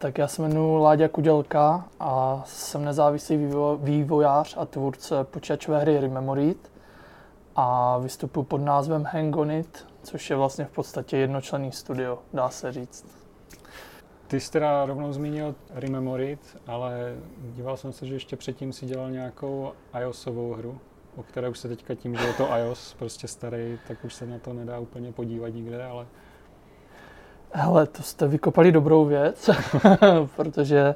Tak já se jmenuji Láďa Kudělka a jsem nezávislý vývo- vývojář a tvůrce počítačové hry Rememorit a vystupuji pod názvem Hangonit, což je vlastně v podstatě jednočlenný studio, dá se říct. Ty jsi teda rovnou zmínil Rememorit, ale díval jsem se, že ještě předtím si dělal nějakou iOSovou hru, o které už se teďka tím, že je to iOS prostě starý, tak už se na to nedá úplně podívat nikde, ale Hele, to jste vykopali dobrou věc, protože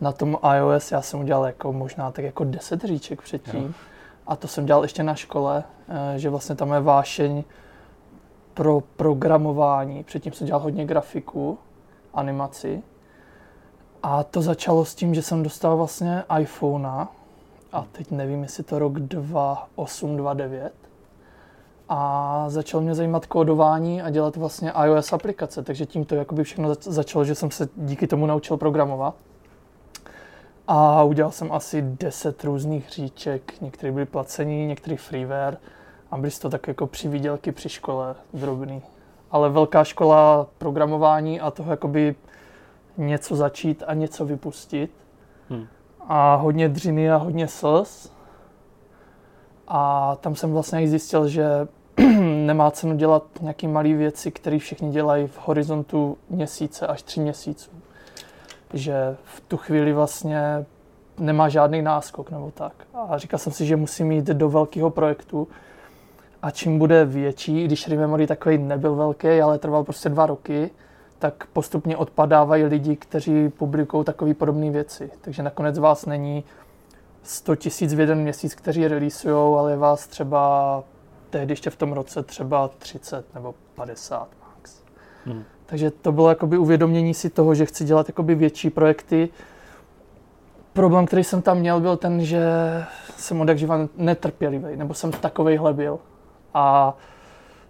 na tom iOS já jsem udělal jako možná tak jako 10 říček předtím. Jo. A to jsem dělal ještě na škole, eh, že vlastně tam je vášeň pro programování. Předtím jsem dělal hodně grafiku, animaci. A to začalo s tím, že jsem dostal vlastně iPhone a teď nevím, jestli to rok 2008, 2009 a začal mě zajímat kódování a dělat vlastně iOS aplikace, takže tím to jakoby všechno začalo, že jsem se díky tomu naučil programovat. A udělal jsem asi 10 různých hříček, některé byly placení, některé freeware a byly to tak jako přivídělky při škole drobný. Ale velká škola programování a toho jakoby něco začít a něco vypustit. Hmm. A hodně dřiny a hodně slz. A tam jsem vlastně zjistil, že nemá cenu dělat nějaké malé věci, které všichni dělají v horizontu měsíce až tři měsíců. Že v tu chvíli vlastně nemá žádný náskok nebo tak. A říkal jsem si, že musím jít do velkého projektu a čím bude větší, když Rememory takový nebyl velký, ale trval prostě dva roky, tak postupně odpadávají lidi, kteří publikují takové podobné věci. Takže nakonec vás není 100 tisíc v jeden měsíc, kteří releasujou, ale je vás třeba tehdy ještě v tom roce třeba 30 nebo 50 max. Hmm. Takže to bylo jakoby uvědomění si toho, že chci dělat jakoby větší projekty. Problém, který jsem tam měl, byl ten, že jsem od živa netrpělivý, nebo jsem takovejhle byl. A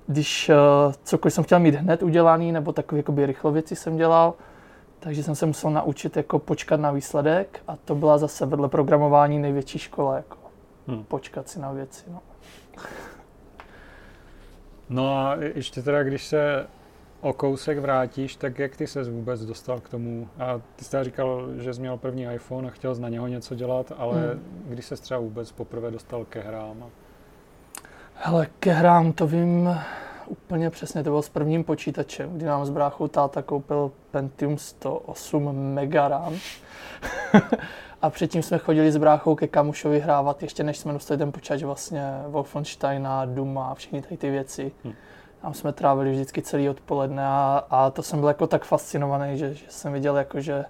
když uh, cokoliv jsem chtěl mít hned udělaný, nebo takové jakoby rychlo věci jsem dělal, takže jsem se musel naučit jako počkat na výsledek a to byla zase vedle programování největší škola, jako hmm. počkat si na věci. No. No a ještě teda, když se o kousek vrátíš, tak jak ty se vůbec dostal k tomu? A ty jsi říkal, že jsi měl první iPhone a chtěl na něho něco dělat, ale hmm. když se třeba vůbec poprvé dostal ke hrám? Hele, ke hrám to vím úplně přesně, to bylo s prvním počítačem, kdy nám s bráchou táta koupil Pentium 108 Mega RAM. A předtím jsme chodili s bráchou ke kamušovi hrávat, ještě než jsme dostali ten počítač vlastně Wolfensteina, Duma a všechny tady ty věci. Hmm. Tam jsme trávili vždycky celý odpoledne a, a to jsem byl jako tak fascinovaný, že, že jsem viděl jako, že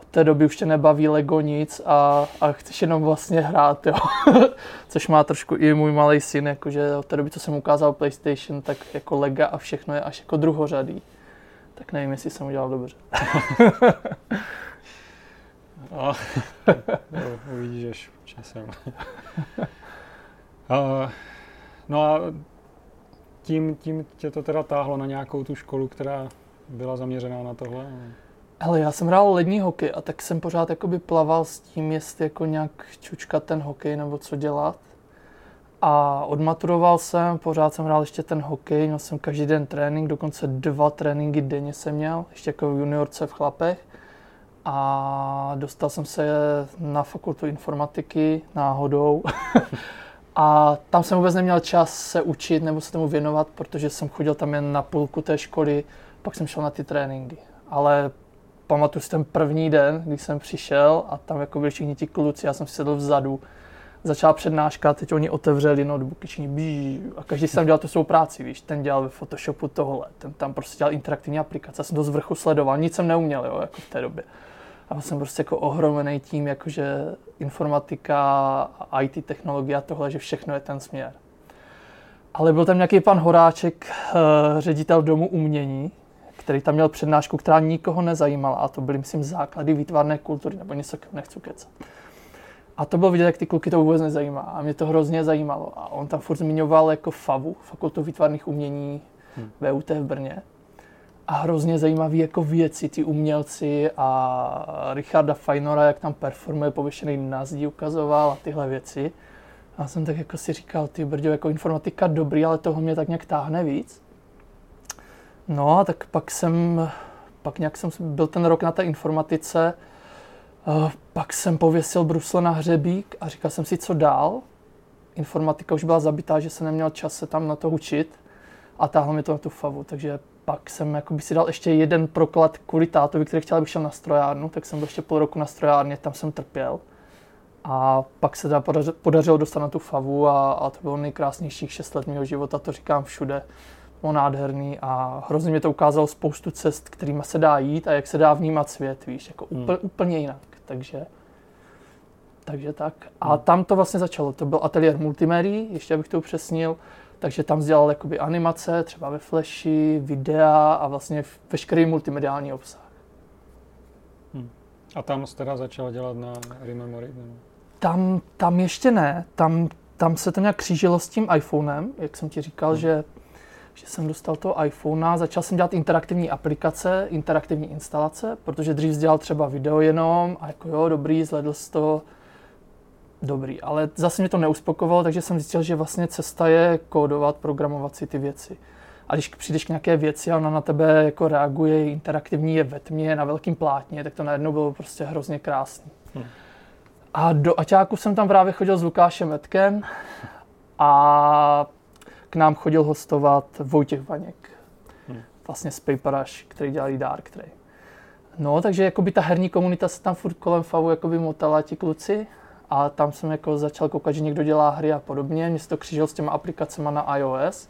od té doby už tě nebaví Lego nic a, a chceš jenom vlastně hrát, jo. Což má trošku i můj malý syn, jakože od té doby, co jsem ukázal PlayStation, tak jako Lega a všechno je až jako druhořadý. Tak nevím, jestli jsem udělal dobře. A, no, uvidíš až časem. a, no a tím, tím tě to teda táhlo na nějakou tu školu, která byla zaměřená na tohle? Ale já jsem hrál lední hokej a tak jsem pořád jakoby plaval s tím, jestli jako nějak čučkat ten hokej nebo co dělat. A odmaturoval jsem, pořád jsem hrál ještě ten hokej, měl jsem každý den trénink, dokonce dva tréninky denně jsem měl, ještě jako v juniorce v chlapech a dostal jsem se na fakultu informatiky náhodou. a tam jsem vůbec neměl čas se učit nebo se tomu věnovat, protože jsem chodil tam jen na půlku té školy, pak jsem šel na ty tréninky. Ale pamatuju si ten první den, když jsem přišel a tam jako byli všichni ti kluci, já jsem sedl vzadu, začala přednáška, teď oni otevřeli notebooky, všichni a každý jsem dělal tu svou práci, víš, ten dělal ve Photoshopu tohle, ten tam prostě dělal interaktivní aplikace, já jsem to z vrchu sledoval, nic jsem neuměl, jo, jako v té době. A jsem prostě jako ohromený tím, jakože informatika, IT technologie a tohle, že všechno je ten směr. Ale byl tam nějaký pan Horáček, eh, ředitel domu umění, který tam měl přednášku, která nikoho nezajímala. A to byly, myslím, základy výtvarné kultury, nebo něco, nechci kecat. A to bylo vidět, jak ty kluky to vůbec nezajímá. A mě to hrozně zajímalo. A on tam furt zmiňoval jako FAVu, Fakultu výtvarných umění hmm. VUT v Brně a hrozně zajímavé jako věci, ty umělci a Richarda Fajnora, jak tam performuje pověšený na zdi, ukazoval a tyhle věci. A jsem tak jako si říkal, ty brďo, jako informatika dobrý, ale toho mě tak nějak táhne víc. No a tak pak jsem, pak nějak jsem byl ten rok na té informatice, uh, pak jsem pověsil brusle na hřebík a říkal jsem si, co dál. Informatika už byla zabitá, že jsem neměl čas se tam na to učit a táhlo mi to na tu favu, takže pak jsem jakoby si dal ještě jeden proklad kvůli tátovi, který chtěl, abych šel na strojárnu, tak jsem byl ještě půl roku na strojárně, tam jsem trpěl. A pak se teda podařilo dostat na tu favu a, a to bylo nejkrásnějších šest let mého života, to říkám všude. Bylo nádherný a hrozně mě to ukázalo spoustu cest, kterými se dá jít a jak se dá vnímat svět, víš, jako hmm. úplně, úplně jinak. Takže, takže tak. A hmm. tam to vlastně začalo. To byl ateliér multimédií, ještě abych to upřesnil. Takže tam dělal jakoby animace, třeba ve Flashi, videa a vlastně veškerý multimediální obsah. Hmm. A tam jsi teda začal dělat na Rememory? Tam, tam ještě ne. Tam, tam se to nějak křížilo s tím iPhonem, jak jsem ti říkal, hmm. že, že jsem dostal toho iPhone a začal jsem dělat interaktivní aplikace, interaktivní instalace, protože dřív dělal třeba video jenom a jako jo, dobrý, zhledl z toho dobrý, ale zase mě to neuspokovalo, takže jsem zjistil, že vlastně cesta je kódovat, programovat si ty věci. A když přijdeš k nějaké věci a ona na tebe jako reaguje, interaktivní je ve tmě, na velkým plátně, tak to najednou bylo prostě hrozně krásný. Hmm. A do Aťáku jsem tam právě chodil s Lukášem Metkem a k nám chodil hostovat Vojtěch Vaněk, hmm. vlastně z Paperash, který dělali Dark Trade. No, takže jakoby ta herní komunita se tam furt kolem Favu jakoby motala ti kluci a tam jsem jako začal koukat, že někdo dělá hry a podobně. Mě to křížil s těma aplikacemi na iOS.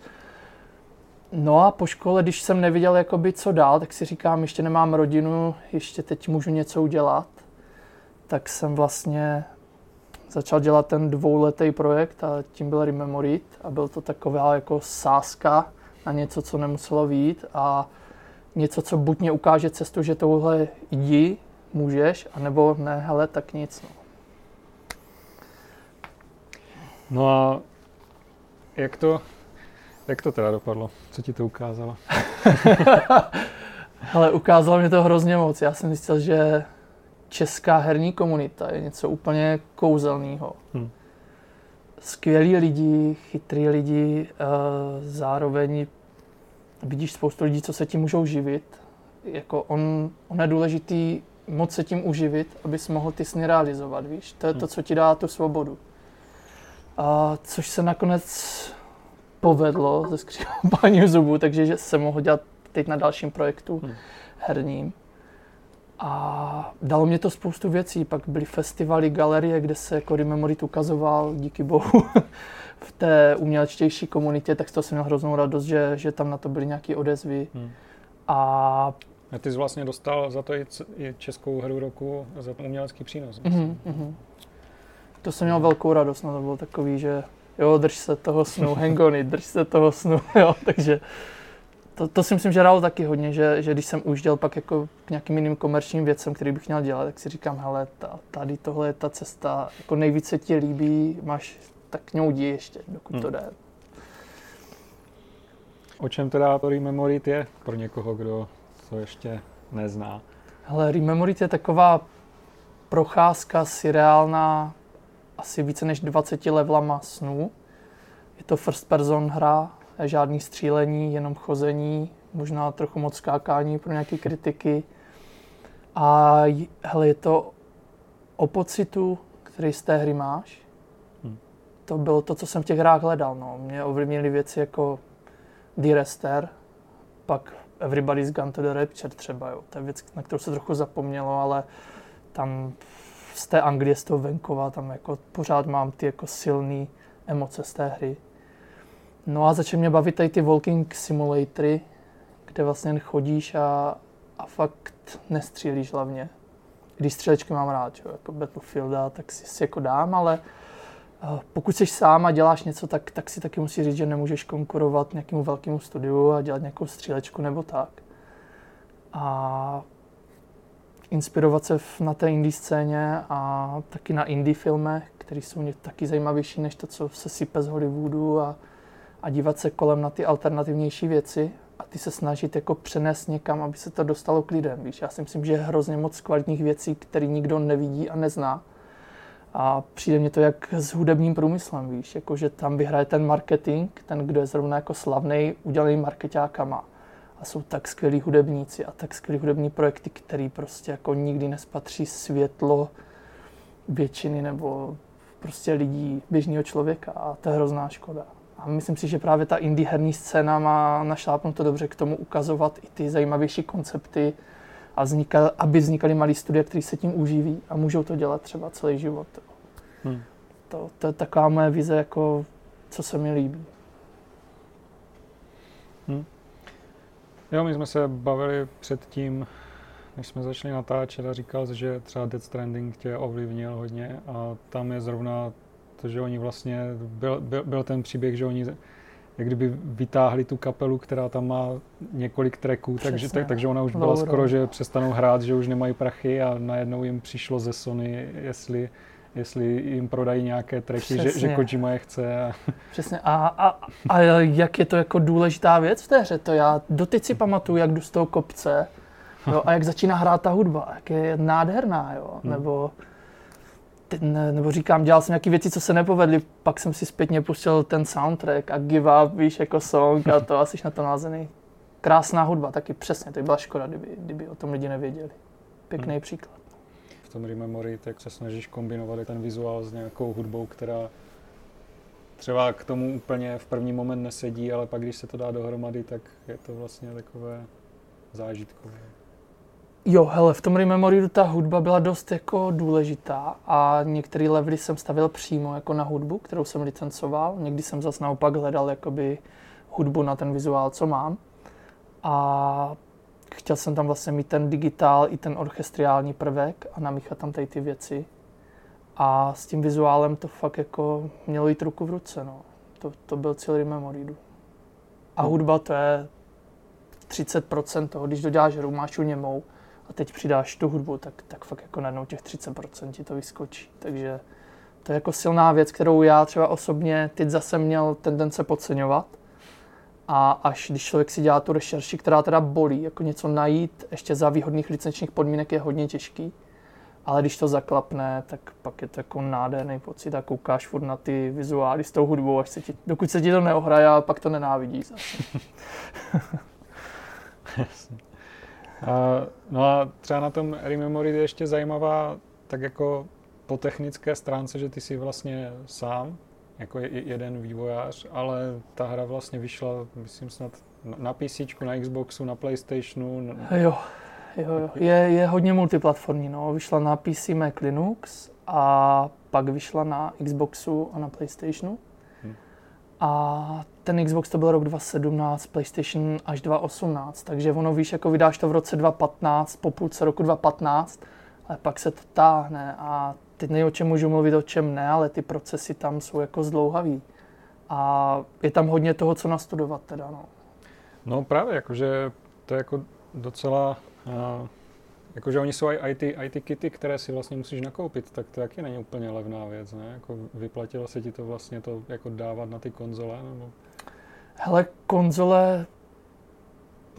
No a po škole, když jsem neviděl, jakoby, co dál, tak si říkám, ještě nemám rodinu, ještě teď můžu něco udělat. Tak jsem vlastně začal dělat ten dvouletý projekt a tím byl Rememorit a byl to taková jako sázka na něco, co nemuselo vít a něco, co buď mě ukáže cestu, že touhle jdi, můžeš, anebo ne, hele, tak nic. No. No a jak to, jak to teda dopadlo? Co ti to ukázalo? Ale ukázalo mě to hrozně moc. Já jsem zjistil, že česká herní komunita je něco úplně kouzelného. Hmm. Skvělí lidi, chytrý lidi, eh, zároveň vidíš spoustu lidí, co se tím můžou živit. Jako on, on je důležitý moc se tím uživit, abys mohl ty sny realizovat, víš. To je to, hmm. co ti dá tu svobodu. A což se nakonec povedlo ze skřípáním zubů, takže jsem mohl dělat teď na dalším projektu hmm. herním. A dalo mě to spoustu věcí. Pak byly festivaly, galerie, kde se jako Rememorit ukazoval, díky bohu, v té umělečtější komunitě, tak to jsem měl hroznou radost, že, že tam na to byly nějaké odezvy. Hmm. A a ty jsi vlastně dostal za to i, českou hru roku za umělecký přínos. Mm-hmm to jsem měl velkou radost, no to bylo takový, že jo, drž se toho snu, hang on it, drž se toho snu, jo, takže to, to si myslím, že hrálo taky hodně, že, že když jsem už dělal pak jako k nějakým jiným komerčním věcem, který bych měl dělat, tak si říkám, hele, ta, tady tohle je ta cesta, jako nejvíce ti líbí, máš, tak k němu ještě, dokud hmm. to jde. O čem teda to Rememorit je pro někoho, kdo to ještě nezná? Hele, Rememorit je taková procházka reálná asi více než 20 levelama snů. Je to first person hra, žádný střílení, jenom chození, možná trochu moc skákání pro nějaké kritiky. A hele, je to o pocitu, který z té hry máš. Hmm. To bylo to, co jsem v těch hrách hledal. No. Mě ovlivnily věci jako D-Rester, pak Everybody's Gone to the Rapture třeba. Jo. To je věc, na kterou se trochu zapomnělo, ale tam z té Anglie, z toho venkova, tam jako pořád mám ty jako silné emoce z té hry. No a začal mě bavit tady ty walking simulatory, kde vlastně chodíš a, a fakt nestřílíš hlavně. Když střelečky mám rád, čo, jako Battlefielda, tak si, si jako dám, ale uh, pokud jsi sám a děláš něco, tak, tak si taky musí říct, že nemůžeš konkurovat nějakému velkému studiu a dělat nějakou střílečku nebo tak. A inspirovat se na té indie scéně a taky na indie filmech, které jsou mě taky zajímavější než to, co se sype z Hollywoodu a, a dívat se kolem na ty alternativnější věci a ty se snažit jako přenést někam, aby se to dostalo k lidem. Víš? Já si myslím, že je hrozně moc kvalitních věcí, které nikdo nevidí a nezná. A přijde mě to jak s hudebním průmyslem, víš, jako že tam vyhraje ten marketing, ten, kdo je zrovna jako slavný, udělaný marketákama a jsou tak skvělí hudebníci a tak skvělí hudební projekty, který prostě jako nikdy nespatří světlo většiny nebo prostě lidí, běžného člověka a to je hrozná škoda. A myslím si, že právě ta indie herní scéna má našlápnuto dobře k tomu ukazovat i ty zajímavější koncepty a vznikal, aby vznikaly malé studie, které se tím uživí a můžou to dělat třeba celý život. Hmm. To, to je taková moje vize, jako, co se mi líbí. Hmm. Jo, my jsme se bavili předtím, než jsme začali natáčet a říkal, že třeba Dead Stranding tě ovlivnil hodně a tam je zrovna to, že oni vlastně, byl, byl, byl ten příběh, že oni jak kdyby vytáhli tu kapelu, která tam má několik tracků, takže, tak, takže ona už byla Louro. skoro, že přestanou hrát, že už nemají prachy a najednou jim přišlo ze Sony, jestli jestli jim prodají nějaké tracky, že, že Kojima je chce. A... Přesně. A, a, a jak je to jako důležitá věc v té hře, to já doteď si pamatuju, jak jdu z toho kopce jo, a jak začíná hrát ta hudba, jak je nádherná, jo, hmm. nebo ne, nebo říkám, dělal jsem nějaké věci, co se nepovedly, pak jsem si zpětně pustil ten soundtrack a give up, víš, jako song a to asi na to názený. Krásná hudba, taky přesně, to by byla škoda, kdyby, kdyby o tom lidi nevěděli. Pěkný hmm. příklad. V tom Rememory, tak se snažíš kombinovat ten vizuál s nějakou hudbou, která třeba k tomu úplně v první moment nesedí, ale pak když se to dá dohromady, tak je to vlastně takové zážitkové. Jo, hele, v tom Rememoriu ta hudba byla dost jako důležitá a některé levely jsem stavil přímo jako na hudbu, kterou jsem licencoval. Někdy jsem zase naopak hledal jakoby hudbu na ten vizuál, co mám. A chtěl jsem tam vlastně mít ten digitál i ten orchestriální prvek a namíchat tam tady ty věci. A s tím vizuálem to fakt jako mělo jít ruku v ruce, no. To, to byl cíl Rememoridu. A hudba to je 30% toho, když doděláš hru, máš u němou, a teď přidáš tu hudbu, tak, tak fakt jako najednou těch 30% ti to vyskočí. Takže to je jako silná věc, kterou já třeba osobně teď zase měl tendence podceňovat. A až když člověk si dělá tu rešerši, která teda bolí, jako něco najít ještě za výhodných licenčních podmínek je hodně těžký. Ale když to zaklapne, tak pak je to jako nádherný pocit a koukáš furt na ty vizuály s tou hudbou, až se ti, dokud se ti to neohraje, pak to nenávidíš. A, no a třeba na tom Rememory je ještě zajímavá tak jako po technické stránce, že ty jsi vlastně sám, jako jeden vývojář, ale ta hra vlastně vyšla, myslím snad na PC, na Xboxu, na Playstationu. Na... Jo, jo, jo. Je, je hodně multiplatformní, no. Vyšla na PC, Mac, Linux a pak vyšla na Xboxu a na Playstationu. Hmm. A ten Xbox to byl rok 2017, PlayStation až 2018, takže ono víš, jako vydáš to v roce 2015, po půlce roku 2015, ale pak se to táhne a teď nej o čem můžu mluvit, o čem ne, ale ty procesy tam jsou jako zdlouhavý. A je tam hodně toho, co nastudovat teda, no. No právě, jakože to je jako docela uh Jakože oni jsou i ty, i ty kity, které si vlastně musíš nakoupit, tak to taky není úplně levná věc, ne? Jako vyplatilo se ti to vlastně to jako dávat na ty konzole? Nebo? Hele, konzole,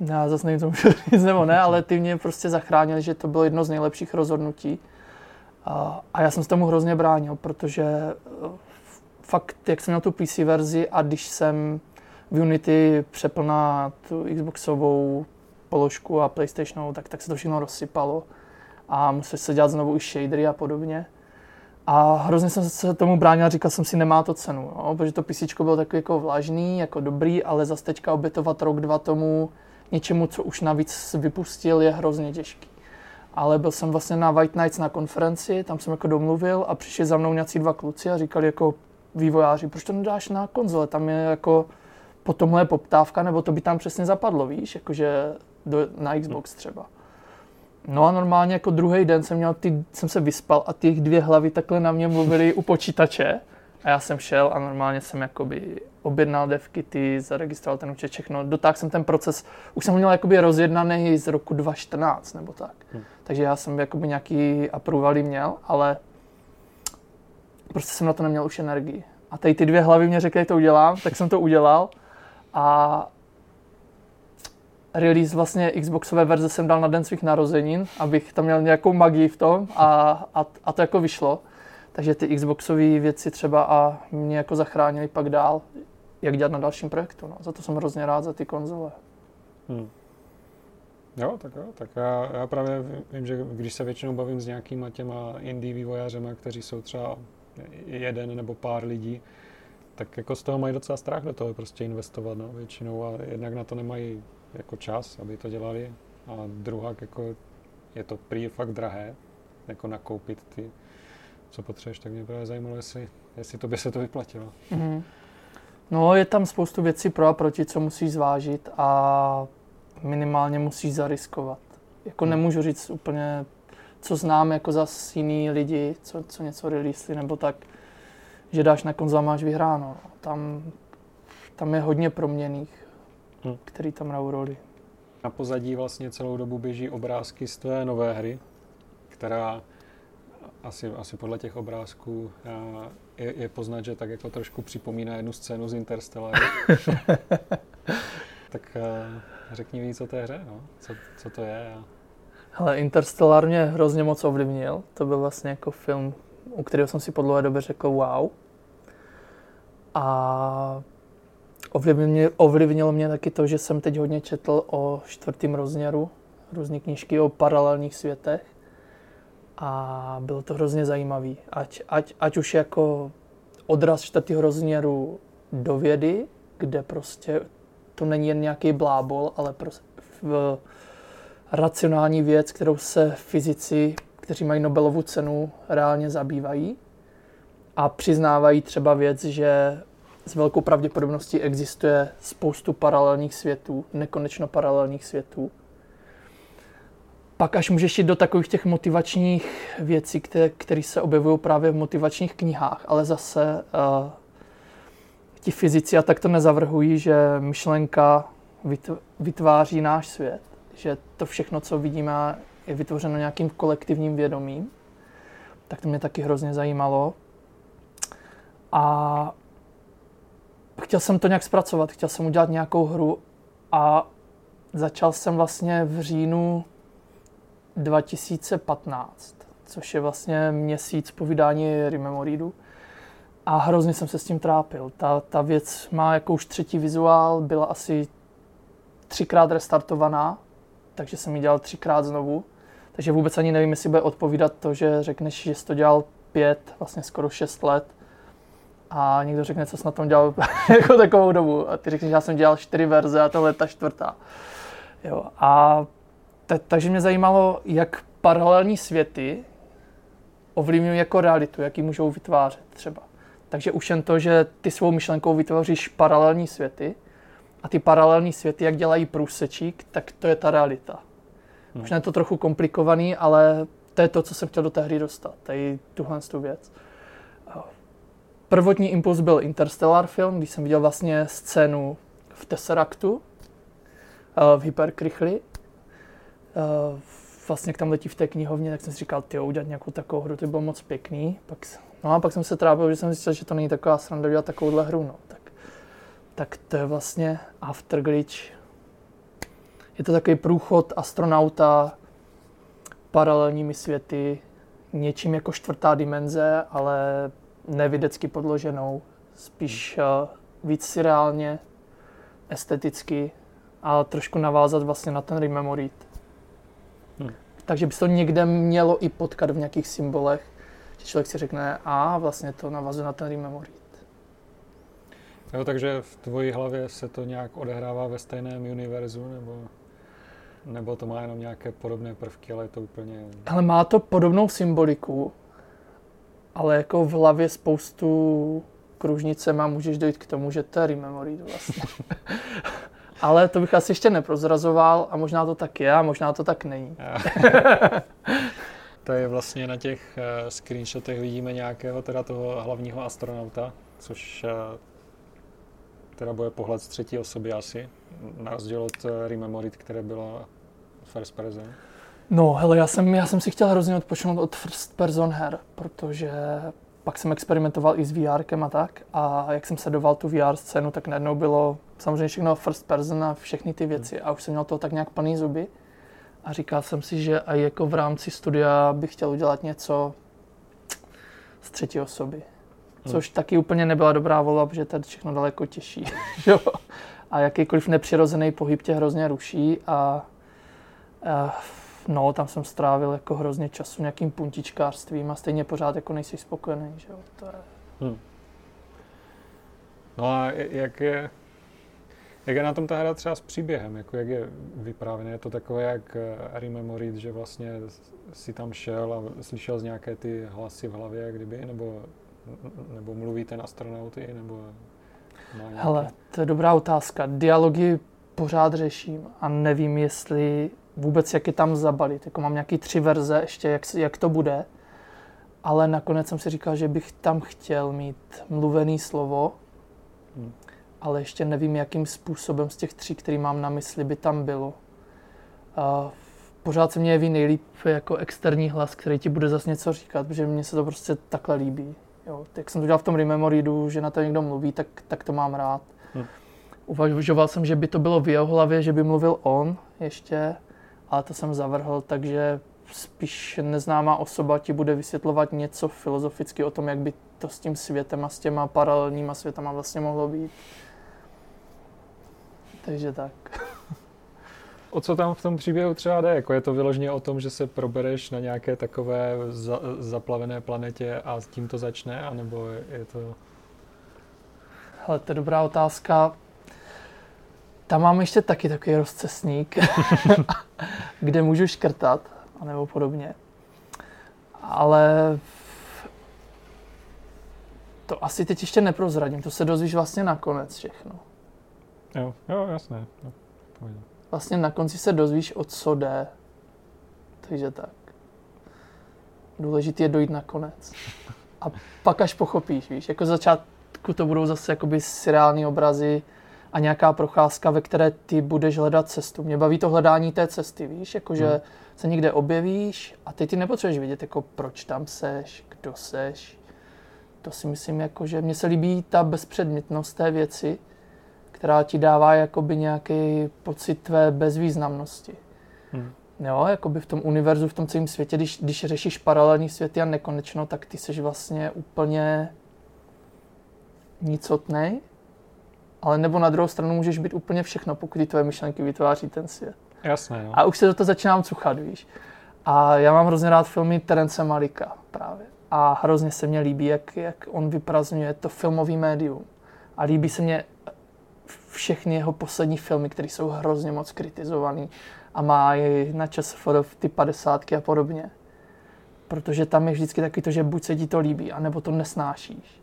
já zase nevím, co můžu říct nebo ne, ale ty mě prostě zachránili, že to bylo jedno z nejlepších rozhodnutí. A, já jsem se tomu hrozně bránil, protože eh, fakt, jak jsem měl tu PC verzi a když jsem v Unity přepl na tu Xboxovou položku a PlayStationovou, tak, tak se to všechno rozsypalo a musel se dělat znovu i shadery a podobně. A hrozně jsem se tomu bránil a říkal jsem si, nemá to cenu, no, protože to PC bylo takový jako vlažný, jako dobrý, ale zase teďka obětovat rok, dva tomu něčemu, co už navíc vypustil, je hrozně těžký. Ale byl jsem vlastně na White Nights na konferenci, tam jsem jako domluvil a přišli za mnou nějací dva kluci a říkali jako vývojáři, proč to nedáš na konzole, tam je jako po tomhle poptávka, nebo to by tam přesně zapadlo, víš, jakože do, na Xbox třeba. No a normálně jako druhý den jsem, měl ty, jsem se vyspal a ty dvě hlavy takhle na mě mluvily u počítače. A já jsem šel a normálně jsem jakoby objednal devky, ty zaregistroval ten účet, všechno. Dotáhl jsem ten proces, už jsem ho měl jakoby rozjednaný z roku 2014 nebo tak. Hmm. Takže já jsem jakoby nějaký approvaly měl, ale prostě jsem na to neměl už energii. A tady ty dvě hlavy mě řekly, to udělám, tak jsem to udělal. A release vlastně Xboxové verze jsem dal na den svých narozenin, abych tam měl nějakou magii v tom a, a, a to jako vyšlo. Takže ty Xboxové věci třeba a mě jako zachránili pak dál, jak dělat na dalším projektu. No. Za to jsem hrozně rád za ty konzole. Hmm. Jo, tak jo, tak já, já právě vím, že když se většinou bavím s nějakýma těma indie vývojářema, kteří jsou třeba jeden nebo pár lidí, tak jako z toho mají docela strach do toho prostě investovat, no, většinou a jednak na to nemají jako čas, aby to dělali a druhá jako je to prý fakt drahé, jako nakoupit ty, co potřebuješ, tak mě právě zajímalo, jestli, jestli to by se to vyplatilo. Mm-hmm. No, je tam spoustu věcí pro a proti, co musíš zvážit a minimálně musíš zariskovat. Jako hmm. nemůžu říct úplně, co znám jako za jiný lidi, co, co něco releasli nebo tak, že dáš na konzol máš vyhráno. Tam, tam je hodně proměných, hmm. který tam hrajou roli. Na pozadí vlastně celou dobu běží obrázky z tvé nové hry, která asi, asi podle těch obrázků je, je poznat, že tak jako trošku připomíná jednu scénu z Interstellaru. tak řekni víc o té hře, no. co, co to je. Hele, Interstellar mě hrozně moc ovlivnil. To byl vlastně jako film, u kterého jsem si po dlouhé době řekl wow. A ovlivnilo mě, ovlivnilo mě taky to, že jsem teď hodně četl o čtvrtém rozměru, různé knížky o paralelních světech a bylo to hrozně zajímavý. Ať, ať, ať už jako odraz čtvrtého rozměru do vědy, kde prostě to není jen nějaký blábol, ale prostě v racionální věc, kterou se fyzici, kteří mají Nobelovu cenu, reálně zabývají a přiznávají třeba věc, že s velkou pravděpodobností existuje spoustu paralelních světů, nekonečno paralelních světů pak až můžeš jít do takových těch motivačních věcí, které, které se objevují právě v motivačních knihách, ale zase uh, ti fyzici a tak to nezavrhují, že myšlenka vytváří náš svět, že to všechno, co vidíme, je vytvořeno nějakým kolektivním vědomím. Tak to mě taky hrozně zajímalo. A chtěl jsem to nějak zpracovat, chtěl jsem udělat nějakou hru a začal jsem vlastně v říjnu 2015, což je vlastně měsíc po vydání Rememoridu. A hrozně jsem se s tím trápil. Ta, ta věc má jako už třetí vizuál, byla asi třikrát restartovaná, takže jsem ji dělal třikrát znovu. Takže vůbec ani nevím, jestli bude odpovídat to, že řekneš, že jsi to dělal pět, vlastně skoro šest let a někdo řekne, co jsi na tom dělal jako takovou dobu. A ty řekneš, že já jsem dělal čtyři verze a tohle je ta čtvrtá. Jo, a ta, takže mě zajímalo, jak paralelní světy ovlivňují jako realitu, jak ji můžou vytvářet třeba. Takže už jen to, že ty svou myšlenkou vytvoříš paralelní světy a ty paralelní světy, jak dělají průsečík, tak to je ta realita. Hmm. Už je to trochu komplikovaný, ale to je to, co jsem chtěl do té hry dostat, tady tuhle tu věc. Prvotní impuls byl Interstellar film, když jsem viděl vlastně scénu v Tesseractu, eh, v Hyperkrychli uh, vlastně tam letí v té knihovně, tak jsem si říkal, ty udělat nějakou takovou hru, to by bylo moc pěkný. Pak, no a pak jsem se trápil, že jsem zjistil, že to není taková sranda dělat takovouhle hru. No. Tak, tak to je vlastně Afterglitch. Je to takový průchod astronauta paralelními světy, něčím jako čtvrtá dimenze, ale nevědecky podloženou, spíš uh, víc si reálně, esteticky a trošku navázat vlastně na ten Rememorit. Takže by se to někde mělo i potkat v nějakých symbolech, že člověk si řekne, a vlastně to navazuje na ten rememorit. Jo, takže v tvojí hlavě se to nějak odehrává ve stejném univerzu, nebo, nebo to má jenom nějaké podobné prvky, ale je to úplně... Ale má to podobnou symboliku, ale jako v hlavě spoustu kružnice má, můžeš dojít k tomu, že to je Rememory vlastně. Ale to bych asi ještě neprozrazoval a možná to tak je a možná to tak není. to je vlastně na těch uh, screenshotech vidíme nějakého teda toho hlavního astronauta, což uh, teda bude pohled z třetí osoby asi, na rozdíl od uh, Rememorit, které byla first person. No, hele, já jsem, já jsem si chtěl hrozně odpočinout od first person her, protože pak jsem experimentoval i s VR a tak a jak jsem sledoval tu VR scénu, tak najednou bylo samozřejmě všechno first person a všechny ty věci a už jsem měl to tak nějak plný zuby a říkal jsem si, že i jako v rámci studia bych chtěl udělat něco z třetí osoby. Což hmm. taky úplně nebyla dobrá volba, protože to je všechno daleko těžší. a jakýkoliv nepřirozený pohyb tě hrozně ruší a Uh, no, tam jsem strávil jako hrozně času nějakým puntičkářstvím a stejně pořád jako nejsi spokojený, že jo, to je... Hmm. No a jak je, jak je na tom ta hra třeba s příběhem, jako jak je vyprávěné? Je to takové jak eh, Rememorit, že vlastně si tam šel a slyšel z nějaké ty hlasy v hlavě, kdyby, nebo, nebo mluví ten astronauty, nebo nějaké... Hele, to je dobrá otázka. Dialogy pořád řeším a nevím, jestli vůbec jak je tam zabalit. Jako mám nějaký tři verze ještě, jak, jak to bude, ale nakonec jsem si říkal, že bych tam chtěl mít mluvený slovo. Ale ještě nevím, jakým způsobem z těch tří, který mám na mysli, by tam bylo. Uh, pořád se mě jeví nejlíp jako externí hlas, který ti bude zase něco říkat, protože mně se to prostě takhle líbí. Jo, jak jsem to dělal v tom Rememoridu, že na to někdo mluví, tak, tak to mám rád. Hmm. Uvažoval jsem, že by to bylo v jeho hlavě, že by mluvil on ještě, ale to jsem zavrhl, takže spíš neznámá osoba ti bude vysvětlovat něco filozoficky o tom, jak by to s tím světem a s těma paralelníma světama vlastně mohlo být. Takže tak. O co tam v tom příběhu třeba jde? Jako je to vyloženě o tom, že se probereš na nějaké takové za, zaplavené planetě a s tím to začne, anebo je to... Hele, to je dobrá otázka. Tam mám ještě taky takový rozcesník, kde můžu škrtat, anebo podobně. Ale to asi teď ještě neprozradím, to se dozvíš vlastně nakonec všechno. Jo, jo, jasné. Jo, vlastně na konci se dozvíš, o co jde. Takže tak. Důležité je dojít na konec. A pak až pochopíš, víš, jako začátku to budou zase jakoby seriální obrazy, a nějaká procházka, ve které ty budeš hledat cestu. Mě baví to hledání té cesty, víš, jakože hmm. se někde objevíš a ty ty nepotřebuješ vidět, jako proč tam seš, kdo seš. To si myslím, jako, že mně se líbí ta bezpředmětnost té věci, která ti dává jakoby nějaký pocit tvé bezvýznamnosti. Hmm. Jo, jakoby v tom univerzu, v tom celém světě, když, když řešíš paralelní světy a nekonečno, tak ty seš vlastně úplně nicotnej ale nebo na druhou stranu můžeš být úplně všechno, pokud ty tvoje myšlenky vytváří ten svět. Jasné, jo. A už se do toho začínám cuchat, víš. A já mám hrozně rád filmy Terence Malika právě. A hrozně se mně líbí, jak, jak on vyprazňuje to filmový médium. A líbí se mně všechny jeho poslední filmy, které jsou hrozně moc kritizované a má i na čas ty padesátky a podobně. Protože tam je vždycky taky to, že buď se ti to líbí, anebo to nesnášíš.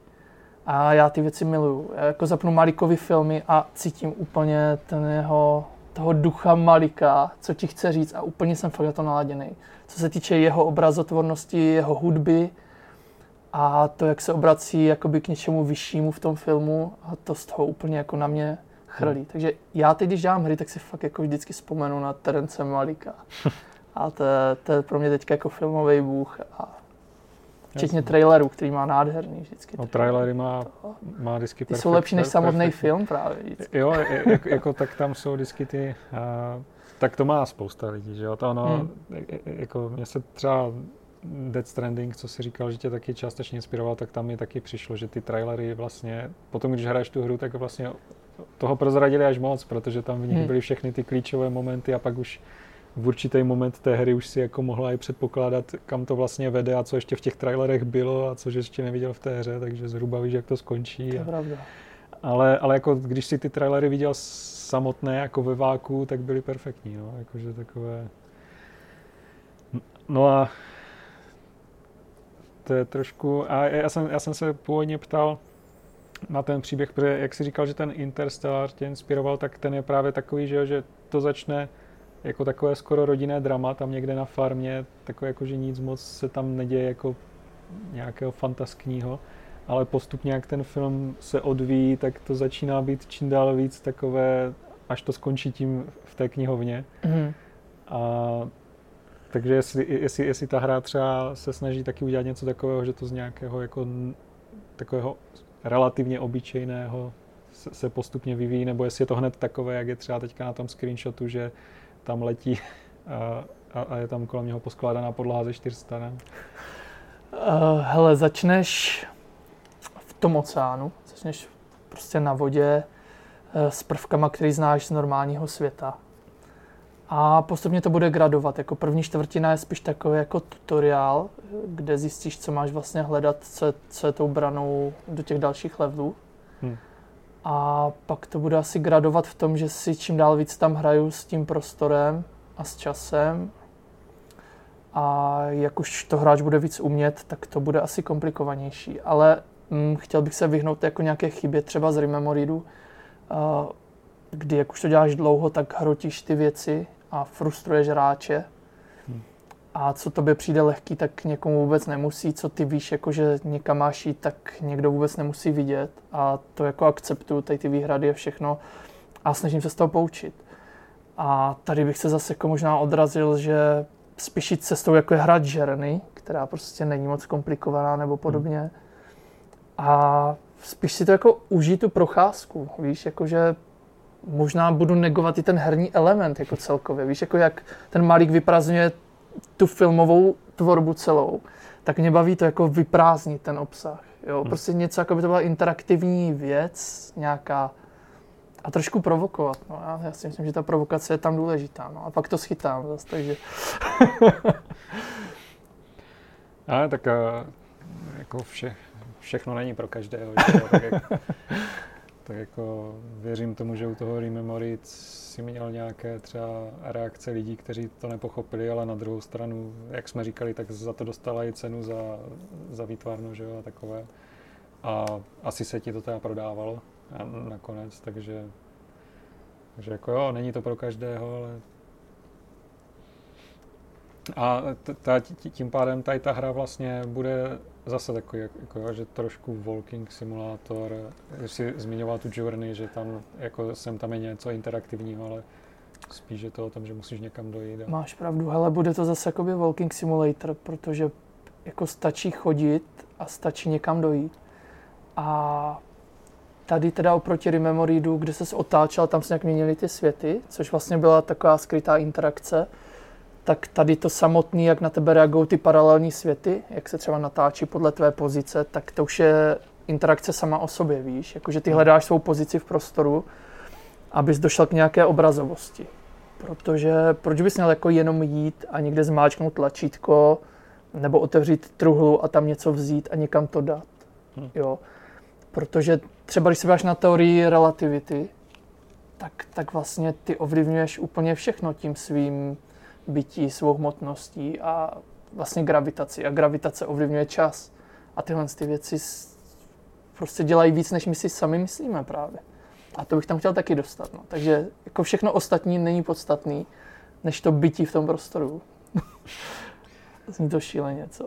A já ty věci miluju. Já jako zapnu Malikovi filmy a cítím úplně ten jeho, toho ducha Malika, co ti chce říct a úplně jsem fakt na to naladěný. Co se týče jeho obrazotvornosti, jeho hudby a to, jak se obrací jakoby k něčemu vyššímu v tom filmu a to z toho úplně jako na mě chrlí. Hmm. Takže já teď, když dělám hry, tak si fakt jako vždycky vzpomenu na Terence Malika. A to, to je pro mě teď jako filmový bůh a Včetně trailerů, který má nádherný vždycky. No trailery má, má vždycky Ty perfect, jsou lepší než samotný perfect. film právě vždycky. Jo, jako, jako, tak tam jsou vždycky ty, uh, tak to má spousta lidí, že jo, to ono, hmm. jako mně se třeba Dead Stranding, co si říkal, že tě taky částečně inspiroval, tak tam mi taky přišlo, že ty trailery vlastně, potom když hraješ tu hru, tak vlastně toho prozradili až moc, protože tam v nich hmm. byly všechny ty klíčové momenty a pak už v určitý moment té hry už si jako mohla i předpokládat, kam to vlastně vede a co ještě v těch trailerech bylo a co ještě neviděl v té hře, takže zhruba víš, jak to skončí. To je pravda. Ale, ale jako když si ty trailery viděl samotné jako ve váku, tak byly perfektní, no, jakože takové... No a to je trošku... A já jsem, já jsem se původně ptal na ten příběh, protože jak si říkal, že ten Interstellar tě inspiroval, tak ten je právě takový, že, že to začne jako takové skoro rodinné drama tam někde na farmě, takové jako, že nic moc se tam neděje jako nějakého fantaskního, ale postupně, jak ten film se odvíjí, tak to začíná být čím dál víc takové, až to skončí tím v té knihovně. Mm. A takže jestli, jestli, jestli ta hra třeba se snaží taky udělat něco takového, že to z nějakého jako takového relativně obyčejného se, postupně vyvíjí, nebo jestli je to hned takové, jak je třeba teďka na tom screenshotu, že tam letí a, a, a je tam kolem něho poskládaná podlaha ze čtyř? Uh, hele, začneš v tom oceánu, začneš prostě na vodě uh, s prvkama, který znáš z normálního světa. A postupně to bude gradovat. Jako první čtvrtina je spíš takový jako tutoriál, kde zjistíš, co máš vlastně hledat, co, co je tou branou do těch dalších levelů. Hmm. A pak to bude asi gradovat v tom, že si čím dál víc tam hraju s tím prostorem a s časem. A jak už to hráč bude víc umět, tak to bude asi komplikovanější. Ale hm, chtěl bych se vyhnout jako nějaké chybě třeba z Rememoridu, uh, kdy jak už to děláš dlouho, tak hrotíš ty věci a frustruješ hráče. Hmm. A co tobě přijde lehký, tak někomu vůbec nemusí. Co ty víš, jako že někam máš jít, tak někdo vůbec nemusí vidět. A to jako akceptuju, tady ty výhrady je všechno a snažím se z toho poučit. A tady bych se zase jako možná odrazil, že spíš jít cestou, jako je hrát Journey, která prostě není moc komplikovaná nebo podobně. Hmm. A spíš si to jako užít tu procházku, víš, jakože možná budu negovat i ten herní element jako celkově. Víš, jako jak ten Malík vyprázdňuje tu filmovou tvorbu celou, tak mě baví to jako vyprázdnit ten obsah. Jo? Hmm. Prostě něco, jako by to byla interaktivní věc, nějaká a trošku provokovat. No. Já, já si myslím, že ta provokace je tam důležitá. No. A pak to schytám zase, takže... Ale tak uh, jako vše, všechno není pro každého. Že? tak, jak, tak jako věřím tomu, že u toho Rememory si měl nějaké třeba reakce lidí, kteří to nepochopili, ale na druhou stranu, jak jsme říkali, tak za to dostala i cenu za, za výtvarnu, že jo, a takové. A asi se ti to teda prodávalo a nakonec, takže, takže jako jo, není to pro každého, ale a t- t- tím pádem tady ta hra vlastně bude zase takový, jako, že trošku walking simulátor, když si zmiňoval tu journey, že tam jako sem tam je něco interaktivního, ale spíš je to o tom, že musíš někam dojít. A... Máš pravdu, hele, bude to zase jakoby walking simulator, protože jako stačí chodit a stačí někam dojít. A tady teda oproti Rememoridu, kde se otáčel, tam se nějak měnily ty světy, což vlastně byla taková skrytá interakce, tak tady to samotný, jak na tebe reagují ty paralelní světy, jak se třeba natáčí podle tvé pozice, tak to už je interakce sama o sobě, víš? Jakože ty hledáš svou pozici v prostoru, abys došel k nějaké obrazovosti. Protože proč bys měl jako jenom jít a někde zmáčknout tlačítko, nebo otevřít truhlu a tam něco vzít a někam to dát. Hmm. Jo. Protože třeba když se váš na teorii relativity, tak, tak vlastně ty ovlivňuješ úplně všechno tím svým bytí, svou hmotností a vlastně gravitaci. A gravitace ovlivňuje čas. A tyhle ty věci prostě dělají víc, než my si sami myslíme právě. A to bych tam chtěl taky dostat. No. Takže jako všechno ostatní není podstatný, než to bytí v tom prostoru. Zní to šíleně, co?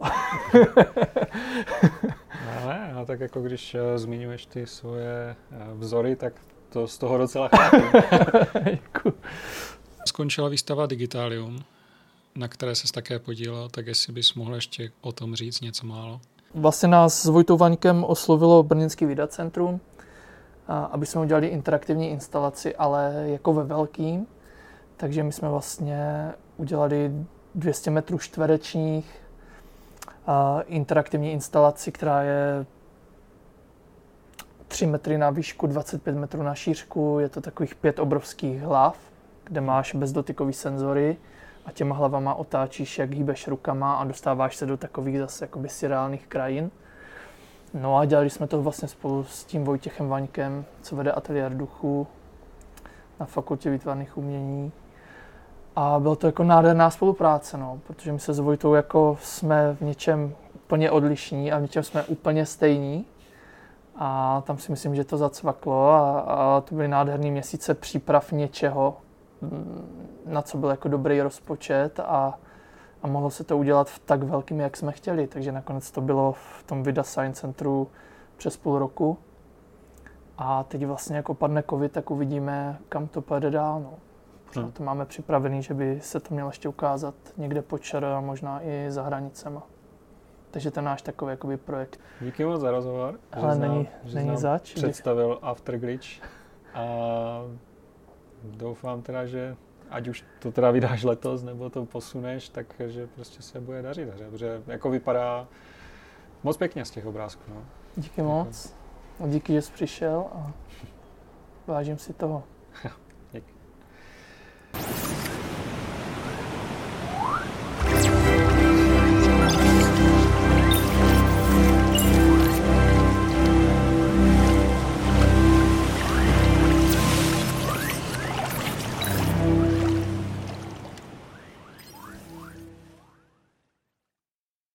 Ale, a tak jako když uh, zmiňuješ ty svoje uh, vzory, tak to z toho docela chápu. Skončila výstava Digitalium, na které se také podílel, tak jestli bys mohl ještě o tom říct něco málo. Vlastně nás s Vojtou Vaňkem oslovilo Brněnský Vidacentrum, aby jsme udělali interaktivní instalaci, ale jako ve velkým. Takže my jsme vlastně udělali 200 metrů čtverečních interaktivní instalaci, která je 3 metry na výšku, 25 metrů na šířku. Je to takových pět obrovských hlav, kde máš bezdotykový senzory a těma hlavama otáčíš, jak hýbeš rukama a dostáváš se do takových zase jakoby reálných krajin. No a dělali jsme to vlastně spolu s tím Vojtěchem Vaňkem, co vede ateliér duchu na fakultě výtvarných umění. A bylo to jako nádherná spolupráce, no, protože my se s Vojtou jako jsme v něčem úplně odlišní a v něčem jsme úplně stejní. A tam si myslím, že to zacvaklo a, a to byly nádherné měsíce příprav něčeho, na co byl jako dobrý rozpočet a, a mohlo se to udělat v tak velkým, jak jsme chtěli. Takže nakonec to bylo v tom Vida Science Centru přes půl roku. A teď vlastně jako padne covid, tak uvidíme, kam to půjde dál. No. Hmm. To máme připravený, že by se to mělo ještě ukázat někde ČR a možná i za hranicema. Takže to je náš takový jakoby projekt. Díky moc za rozhovor. Ale není, není zač. Představil After Glitch. A doufám teda, že ať už to teda vydáš letos, nebo to posuneš, takže prostě se bude dařit. Protože jako vypadá moc pěkně z těch obrázků. No. Díky moc. Díky, že jsi přišel a vážím si toho.